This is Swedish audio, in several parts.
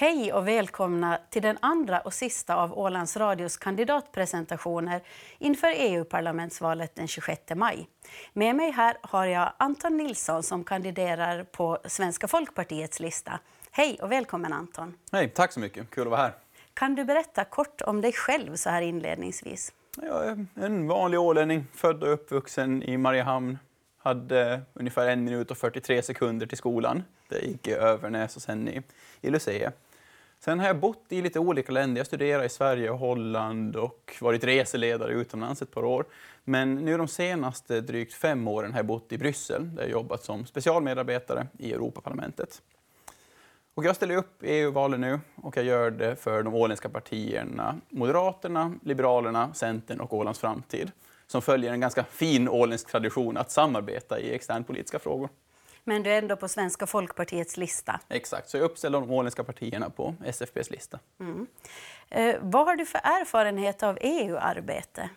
Hej och välkomna till den andra och sista av Ålands Radios kandidatpresentationer inför EU-parlamentsvalet den 26 maj. Med mig här har jag Anton Nilsson som kandiderar på Svenska folkpartiets lista. Hej och välkommen Anton. Hej, tack så mycket. Kul att vara här. Kan du berätta kort om dig själv så här inledningsvis? Jag är en vanlig ålänning, född och uppvuxen i Mariehamn. Hade ungefär en minut och 43 sekunder till skolan. Det gick i Övernäs och sen i, i Lucia. Sen har jag bott i lite olika länder. Jag studerade i Sverige och Holland och varit reseledare utomlands ett par år. Men nu de senaste drygt fem åren har jag bott i Bryssel där jag jobbat som specialmedarbetare i Europaparlamentet. Och jag ställer upp e i EU-valet nu och jag gör det för de åländska partierna Moderaterna, Liberalerna, Centern och Ålands framtid som följer en ganska fin åländsk tradition att samarbeta i externpolitiska frågor. Men du är ändå på Svenska folkpartiets lista. Exakt, så jag uppställer de åländska partierna på SFPs lista. Mm. Eh, vad har du för erfarenhet av EU-arbete?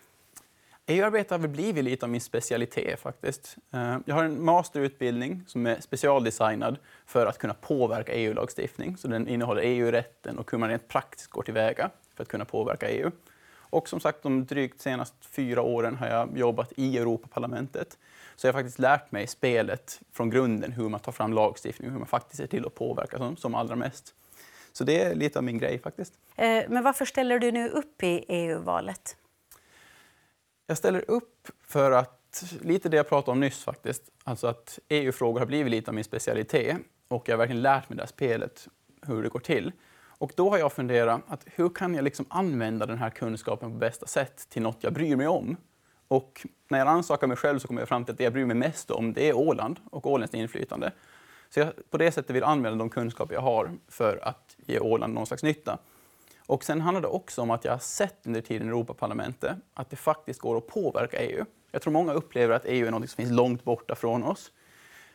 EU-arbete har väl blivit lite av min specialitet faktiskt. Eh, jag har en masterutbildning som är specialdesignad för att kunna påverka EU-lagstiftning. Så den innehåller EU-rätten och hur man rent praktiskt går tillväga för att kunna påverka EU. Och som sagt, de drygt senaste fyra åren har jag jobbat i Europaparlamentet. Så jag har faktiskt lärt mig spelet från grunden, hur man tar fram lagstiftning, hur man faktiskt ser till att påverka som, som allra mest. Så det är lite av min grej faktiskt. Eh, men varför ställer du nu upp i EU-valet? Jag ställer upp för att, lite det jag pratade om nyss faktiskt, alltså att EU-frågor har blivit lite av min specialitet och jag har verkligen lärt mig det här spelet, hur det går till. Och då har jag funderat, att hur kan jag liksom använda den här kunskapen på bästa sätt till något jag bryr mig om? Och när jag rannsakar mig själv så kommer jag fram till att det jag bryr mig mest om det är Åland och Ålands inflytande. Så jag på det sättet vill använda de kunskaper jag har för att ge Åland någon slags nytta. Och sen handlar det också om att jag har sett under tiden i Europaparlamentet att det faktiskt går att påverka EU. Jag tror många upplever att EU är något som finns långt borta från oss,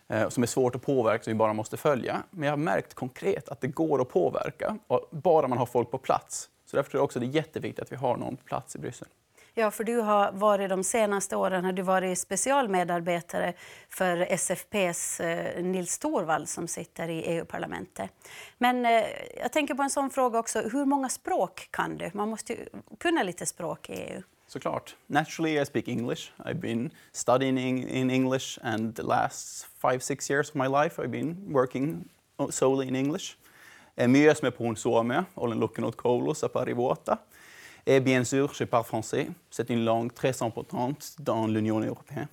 Eh, som är svårt att påverka, som vi bara måste följa. Men jag har märkt konkret att det går att påverka, bara man har folk på plats. Så därför tror jag också att det är jätteviktigt att vi har någon på plats i Bryssel. Ja, för du har varit de senaste åren har du varit specialmedarbetare för SFPs eh, Nils Torvald som sitter i EU-parlamentet. Men eh, jag tänker på en sån fråga också. Hur många språk kan du? Man måste ju kunna lite språk i EU. Såklart. Naturally I speak English. I've been studying in English and the last five, six years of my life I've been working solely in English. Myös me puhun suomea. Olen lukenut koulussa pari vuotta. Et bien sûr, je parle français. C'est une langue très importante dans l'Union européenne.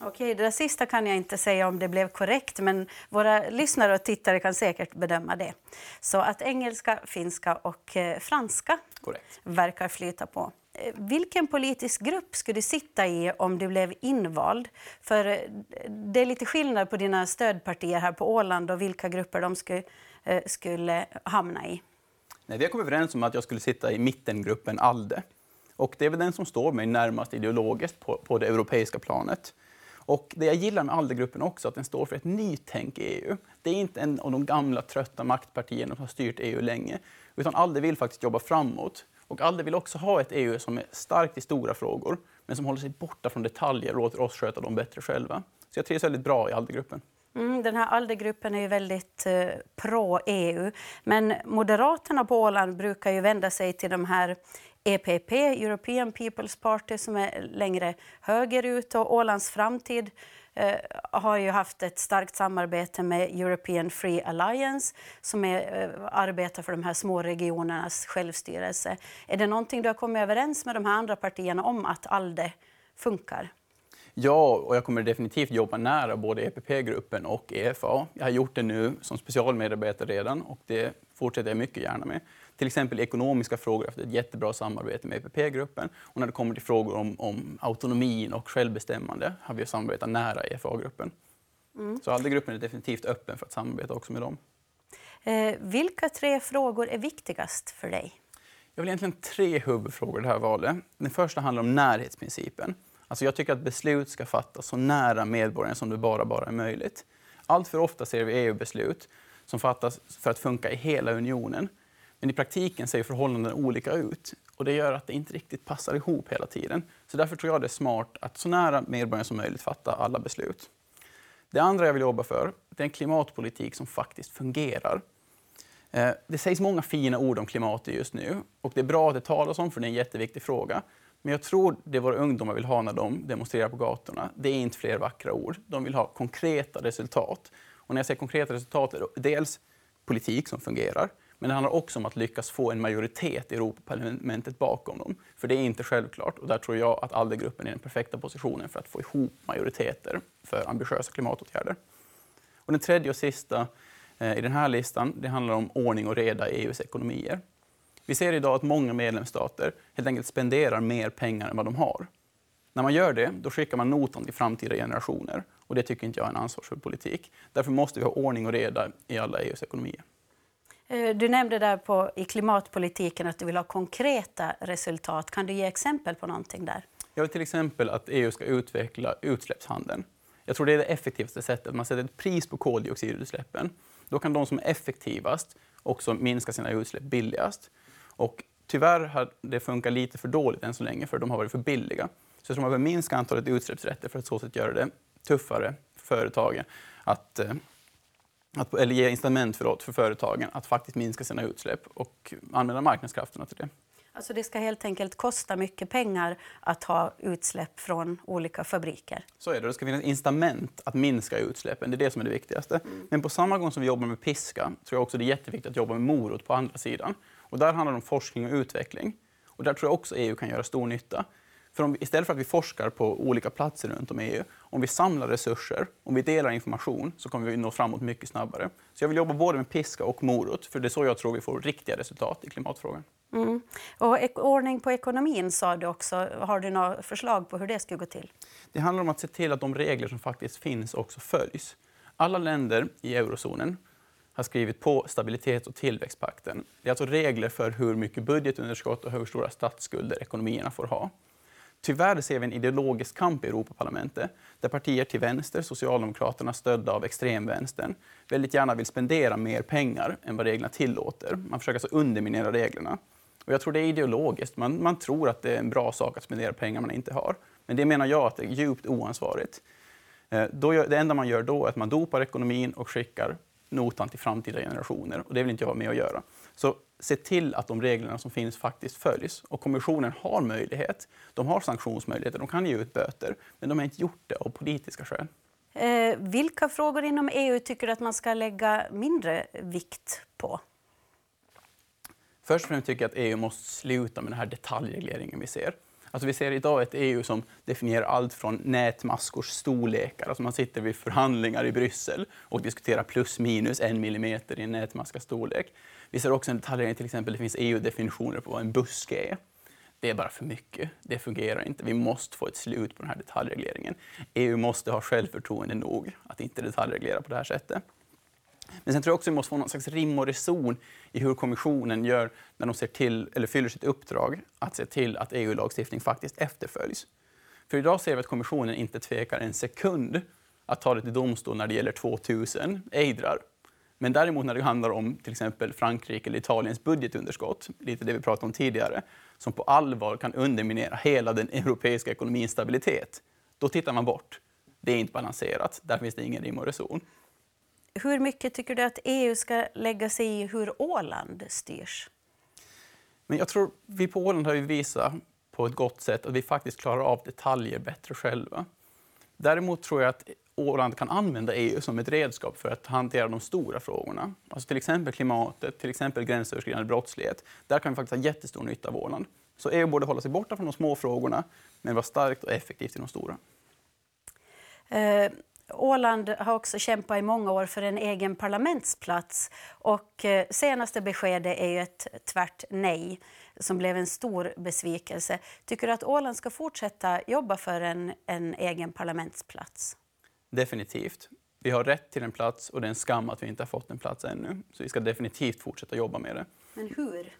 Okej, det där sista kan jag inte säga om det blev korrekt, men våra lyssnare och tittare kan säkert bedöma det. Så att engelska, finska och eh, franska korrekt. verkar flyta på. Vilken politisk grupp skulle du sitta i om du blev invald? För eh, det är lite skillnad på dina stödpartier här på Åland och vilka grupper de skulle, eh, skulle hamna i. Nej, vi har kommit överens om att jag skulle sitta i mittengruppen ALDE. Och det är väl den som står mig närmast ideologiskt på, på det europeiska planet. Och det jag gillar med ALDE-gruppen också, att den står för ett nytänk i EU. Det är inte en av de gamla trötta maktpartierna som har styrt EU länge, utan ALDE vill faktiskt jobba framåt. Och ALDE vill också ha ett EU som är starkt i stora frågor, men som håller sig borta från detaljer och låter oss sköta dem bättre själva. Så jag trivs väldigt bra i ALDE-gruppen. Mm, den här ALDE-gruppen är ju väldigt eh, pro-EU. Men Moderaterna på Åland brukar ju vända sig till de här EPP, European People's Party, som är längre högerut. Och Ålands framtid eh, har ju haft ett starkt samarbete med European Free Alliance som är, eh, arbetar för de här små regionernas självstyrelse. Är det någonting du har kommit överens med de här andra partierna om att ALDE funkar? Ja, och jag kommer definitivt jobba nära både EPP-gruppen och EFA. Jag har gjort det nu som specialmedarbetare redan och det fortsätter jag mycket gärna med. Till exempel ekonomiska frågor efter ett jättebra samarbete med EPP-gruppen. Och när det kommer till frågor om, om autonomin och självbestämmande har vi samarbetat nära EFA-gruppen. Mm. Så ALDE-gruppen är definitivt öppen för att samarbeta också med dem. Eh, vilka tre frågor är viktigast för dig? Jag vill egentligen tre huvudfrågor i det här valet. Den första handlar om närhetsprincipen. Alltså jag tycker att beslut ska fattas så nära medborgaren som det bara, bara är möjligt. Allt för ofta ser vi EU-beslut som fattas för att funka i hela unionen. Men i praktiken ser förhållandena olika ut och det gör att det inte riktigt passar ihop hela tiden. Så därför tror jag det är smart att så nära medborgaren som möjligt fatta alla beslut. Det andra jag vill jobba för det är en klimatpolitik som faktiskt fungerar. Eh, det sägs många fina ord om klimatet just nu och det är bra att det talas om för det är en jätteviktig fråga. Men jag tror det våra ungdomar vill ha när de demonstrerar på gatorna, det är inte fler vackra ord. De vill ha konkreta resultat. Och när jag säger konkreta resultat, är det dels politik som fungerar, men det handlar också om att lyckas få en majoritet i Europaparlamentet bakom dem. För det är inte självklart och där tror jag att ALDE-gruppen är den perfekta positionen för att få ihop majoriteter för ambitiösa klimatåtgärder. Och den tredje och sista eh, i den här listan, det handlar om ordning och reda i EUs ekonomier. Vi ser idag att många medlemsstater helt enkelt spenderar mer pengar än vad de har. När man gör det, då skickar man notan till framtida generationer. Och det tycker inte jag är en ansvarsfull politik. Därför måste vi ha ordning och reda i alla EUs ekonomier. Eh, du nämnde där på, i klimatpolitiken att du vill ha konkreta resultat. Kan du ge exempel på någonting där? Jag vill till exempel att EU ska utveckla utsläppshandeln. Jag tror det är det effektivaste sättet. Man sätter ett pris på koldioxidutsläppen. Då kan de som är effektivast också minska sina utsläpp billigast. Och tyvärr har det funkat lite för dåligt än så länge, för de har varit för billiga. Så jag tror man behöver minska antalet utsläppsrätter för att så sätt göra det tuffare för företagen att, eh, att, eller ge incitament förlåt, för företagen att faktiskt minska sina utsläpp och använda marknadskrafterna till det. Alltså det ska helt enkelt kosta mycket pengar att ha utsläpp från olika fabriker. Så är det. Det ska finnas incitament att minska utsläppen. Det är det som är det viktigaste. Mm. Men på samma gång som vi jobbar med piska tror jag också det är jätteviktigt att jobba med morot på andra sidan. Och där handlar det om forskning och utveckling. Och där tror jag också EU kan göra stor nytta. För om, istället för att vi forskar på olika platser runt om i EU, om vi samlar resurser, om vi delar information, så kommer vi nå framåt mycket snabbare. Så jag vill jobba både med piska och morot, för det är så jag tror vi får riktiga resultat i klimatfrågan. Mm. Och ordning på ekonomin sa du också. Har du några förslag på hur det ska gå till? Det handlar om att se till att de regler som faktiskt finns också följs. Alla länder i eurozonen har skrivit på stabilitets och tillväxtpakten. Det är alltså regler för hur mycket budgetunderskott och hur stora statsskulder ekonomierna får ha. Tyvärr ser vi en ideologisk kamp i Europaparlamentet där partier till vänster, Socialdemokraterna stödda av extremvänstern, väldigt gärna vill spendera mer pengar än vad reglerna tillåter. Man försöker alltså underminera reglerna. Och jag tror det är ideologiskt. Man, man tror att det är en bra sak att spendera pengar man inte har. Men det menar jag att det är djupt oansvarigt. Eh, då gör, det enda man gör då är att man dopar ekonomin och skickar notan till framtida generationer. Och det vill inte jag vara med och göra. Så se till att de reglerna som finns faktiskt följs. Och kommissionen har möjlighet. De har sanktionsmöjligheter, de kan ge ut böter. Men de har inte gjort det av politiska skäl. Eh, vilka frågor inom EU tycker du att man ska lägga mindre vikt på? Först och främst tycker jag att EU måste sluta med den här detaljregleringen vi ser. Alltså vi ser idag ett EU som definierar allt från nätmaskors storlekar. Alltså man sitter vid förhandlingar i Bryssel och diskuterar plus minus en millimeter i en nätmaskas storlek. Vi ser också en detaljreglering, till exempel det finns EU-definitioner på vad en buske är. Det är bara för mycket. Det fungerar inte. Vi måste få ett slut på den här detaljregleringen. EU måste ha självförtroende nog att inte detaljreglera på det här sättet. Men sen tror jag också att vi måste få någon slags rim och reson i hur kommissionen gör när de ser till, eller fyller sitt uppdrag att se till att EU-lagstiftning faktiskt efterföljs. För idag ser vi att kommissionen inte tvekar en sekund att ta det till domstol när det gäller 2000 ejdrar. Men däremot när det handlar om till exempel Frankrike eller Italiens budgetunderskott, lite det vi pratade om tidigare, som på allvar kan underminera hela den europeiska ekonomins stabilitet, då tittar man bort. Det är inte balanserat, där finns det ingen rim och reson. Hur mycket tycker du att EU ska lägga sig i hur Åland styrs? Men jag tror vi på Åland har visat på ett gott sätt att vi faktiskt klarar av detaljer bättre själva. Däremot tror jag att Åland kan använda EU som ett redskap för att hantera de stora frågorna. Alltså till exempel klimatet, till exempel gränsöverskridande brottslighet. Där kan vi faktiskt ha jättestor nytta av Åland. Så EU borde hålla sig borta från de små frågorna, men vara starkt och effektivt i de stora. Åland har också kämpat i många år för en egen parlamentsplats. Och eh, senaste beskedet är ju ett tvärt nej som blev en stor besvikelse. Tycker du att Åland ska fortsätta jobba för en, en egen parlamentsplats? Definitivt. Vi har rätt till en plats och det är en skam att vi inte har fått en plats ännu. Så vi ska definitivt fortsätta jobba med det. Men hur?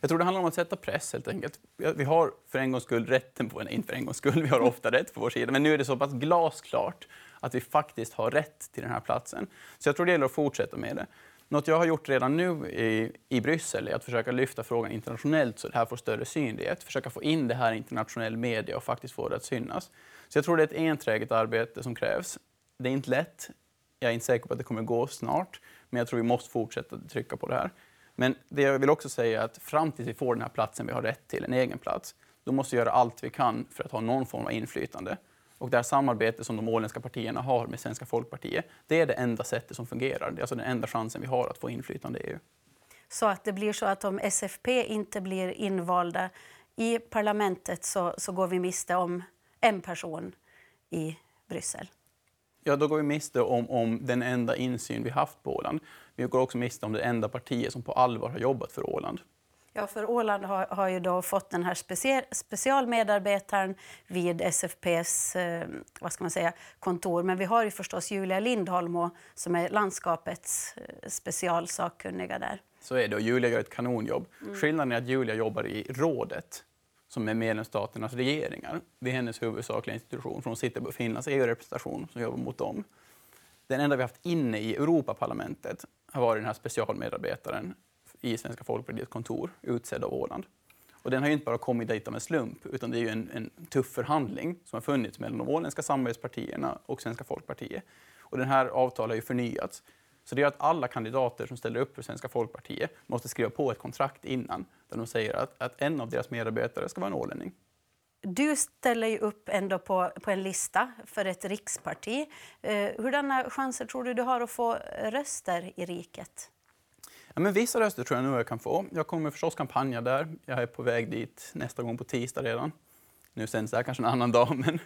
Jag tror det handlar om att sätta press helt enkelt. Vi har för en gångs skull rätten på en, inte för en gångs skull, vi har ofta rätt på vår sida. Men nu är det så pass glasklart att vi faktiskt har rätt till den här platsen. Så jag tror det gäller att fortsätta med det. Något jag har gjort redan nu i, i Bryssel är att försöka lyfta frågan internationellt så det här får större synlighet. Försöka få in det här i internationell media och faktiskt få det att synas. Så jag tror det är ett enträget arbete som krävs. Det är inte lätt. Jag är inte säker på att det kommer gå snart. Men jag tror vi måste fortsätta trycka på det här. Men det jag vill också säga är att fram tills vi får den här platsen vi har rätt till, en egen plats, då måste vi göra allt vi kan för att ha någon form av inflytande. Och det här samarbetet som de åländska partierna har med Svenska folkpartiet, det är det enda sättet som fungerar. Det är alltså den enda chansen vi har att få inflytande i EU. Så att det blir så att om SFP inte blir invalda i parlamentet så, så går vi miste om en person i Bryssel? Ja, då går vi miste om, om den enda insyn vi haft på Åland. Vi går också miste om det enda partiet som på allvar har jobbat för Åland. Ja, för Åland har, har ju då fått den här special, specialmedarbetaren vid SFPs eh, vad ska man säga, kontor. Men vi har ju förstås Julia Lindholm som är landskapets eh, specialsakkunniga där. Så är det och Julia gör ett kanonjobb. Mm. Skillnaden är att Julia jobbar i rådet som är medlemsstaternas regeringar. Det är hennes huvudsakliga institution, för hon sitter på Finlands EU-representation som jobbar mot dem. Den enda vi haft inne i Europaparlamentet har varit den här specialmedarbetaren i Svenska folkpartiets kontor, utsedd av Åland. Och den har ju inte bara kommit dit av en slump, utan det är ju en, en tuff förhandling som har funnits mellan de åländska samarbetspartierna och Svenska folkpartiet. Och den här avtalet har ju förnyats. Så det gör att alla kandidater som ställer upp för Svenska folkpartiet måste skriva på ett kontrakt innan där de säger att, att en av deras medarbetare ska vara en ålänning. Du ställer ju upp ändå på, på en lista för ett riksparti. Eh, hurdana chanser tror du du har att få röster i riket? Ja, men vissa röster tror jag nog jag kan få. Jag kommer förstås kampanja där. Jag är på väg dit nästa gång på tisdag redan. Nu sänds det här kanske en annan dag, men,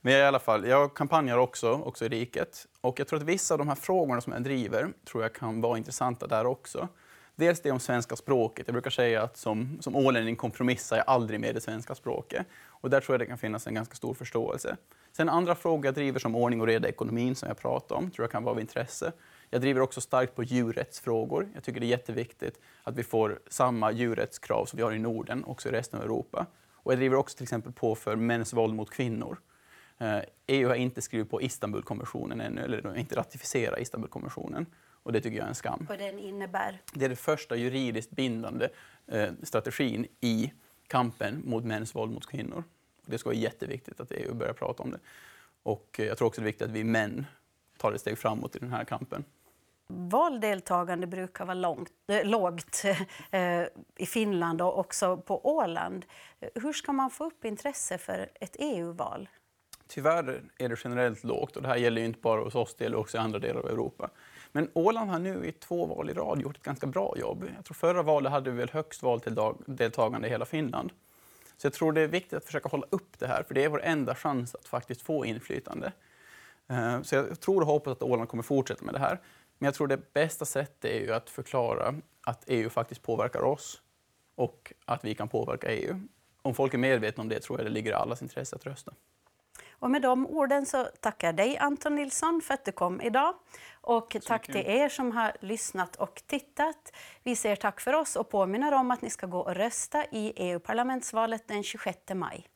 men i alla fall, jag kampanjar också, också i riket. Och jag tror att vissa av de här frågorna som jag driver tror jag kan vara intressanta där också. Dels det om svenska språket. Jag brukar säga att som, som ålänning kompromissar jag aldrig med det svenska språket. Och där tror jag det kan finnas en ganska stor förståelse. Sen andra frågor jag driver som ordning och reda i ekonomin som jag pratar om, tror jag kan vara av intresse. Jag driver också starkt på djurrättsfrågor. Jag tycker det är jätteviktigt att vi får samma djurrättskrav som vi har i Norden, också i resten av Europa. Och jag driver också till exempel på för mäns våld mot kvinnor. EU eh, har inte skrivit på Istanbulkonventionen ännu, eller inte ratificerat Istanbulkonventionen. Och det tycker jag är en skam. Vad den innebär? Det är den första juridiskt bindande eh, strategin i kampen mot mäns våld mot kvinnor. Det ska vara jätteviktigt att EU börjar prata om det. Och eh, jag tror också det är viktigt att vi män tar ett steg framåt i den här kampen. Valdeltagande brukar vara långt, äh, lågt äh, i Finland och också på Åland. Hur ska man få upp intresse för ett EU-val? Tyvärr är det generellt lågt och det här gäller ju inte bara hos oss, det gäller också i andra delar av Europa. Men Åland har nu i två val i rad gjort ett ganska bra jobb. Jag tror förra valet hade vi väl högst valdeltagande i hela Finland. Så jag tror det är viktigt att försöka hålla upp det här, för det är vår enda chans att faktiskt få inflytande. Eh, så jag tror och hoppas att Åland kommer fortsätta med det här. Men jag tror det bästa sättet är ju att förklara att EU faktiskt påverkar oss och att vi kan påverka EU. Om folk är medvetna om det tror jag det ligger i allas intresse att rösta. Och med de orden så tackar jag dig Anton Nilsson för att du kom idag. Och tack till er som har lyssnat och tittat. Vi säger tack för oss och påminner om att ni ska gå och rösta i EU-parlamentsvalet den 26 maj.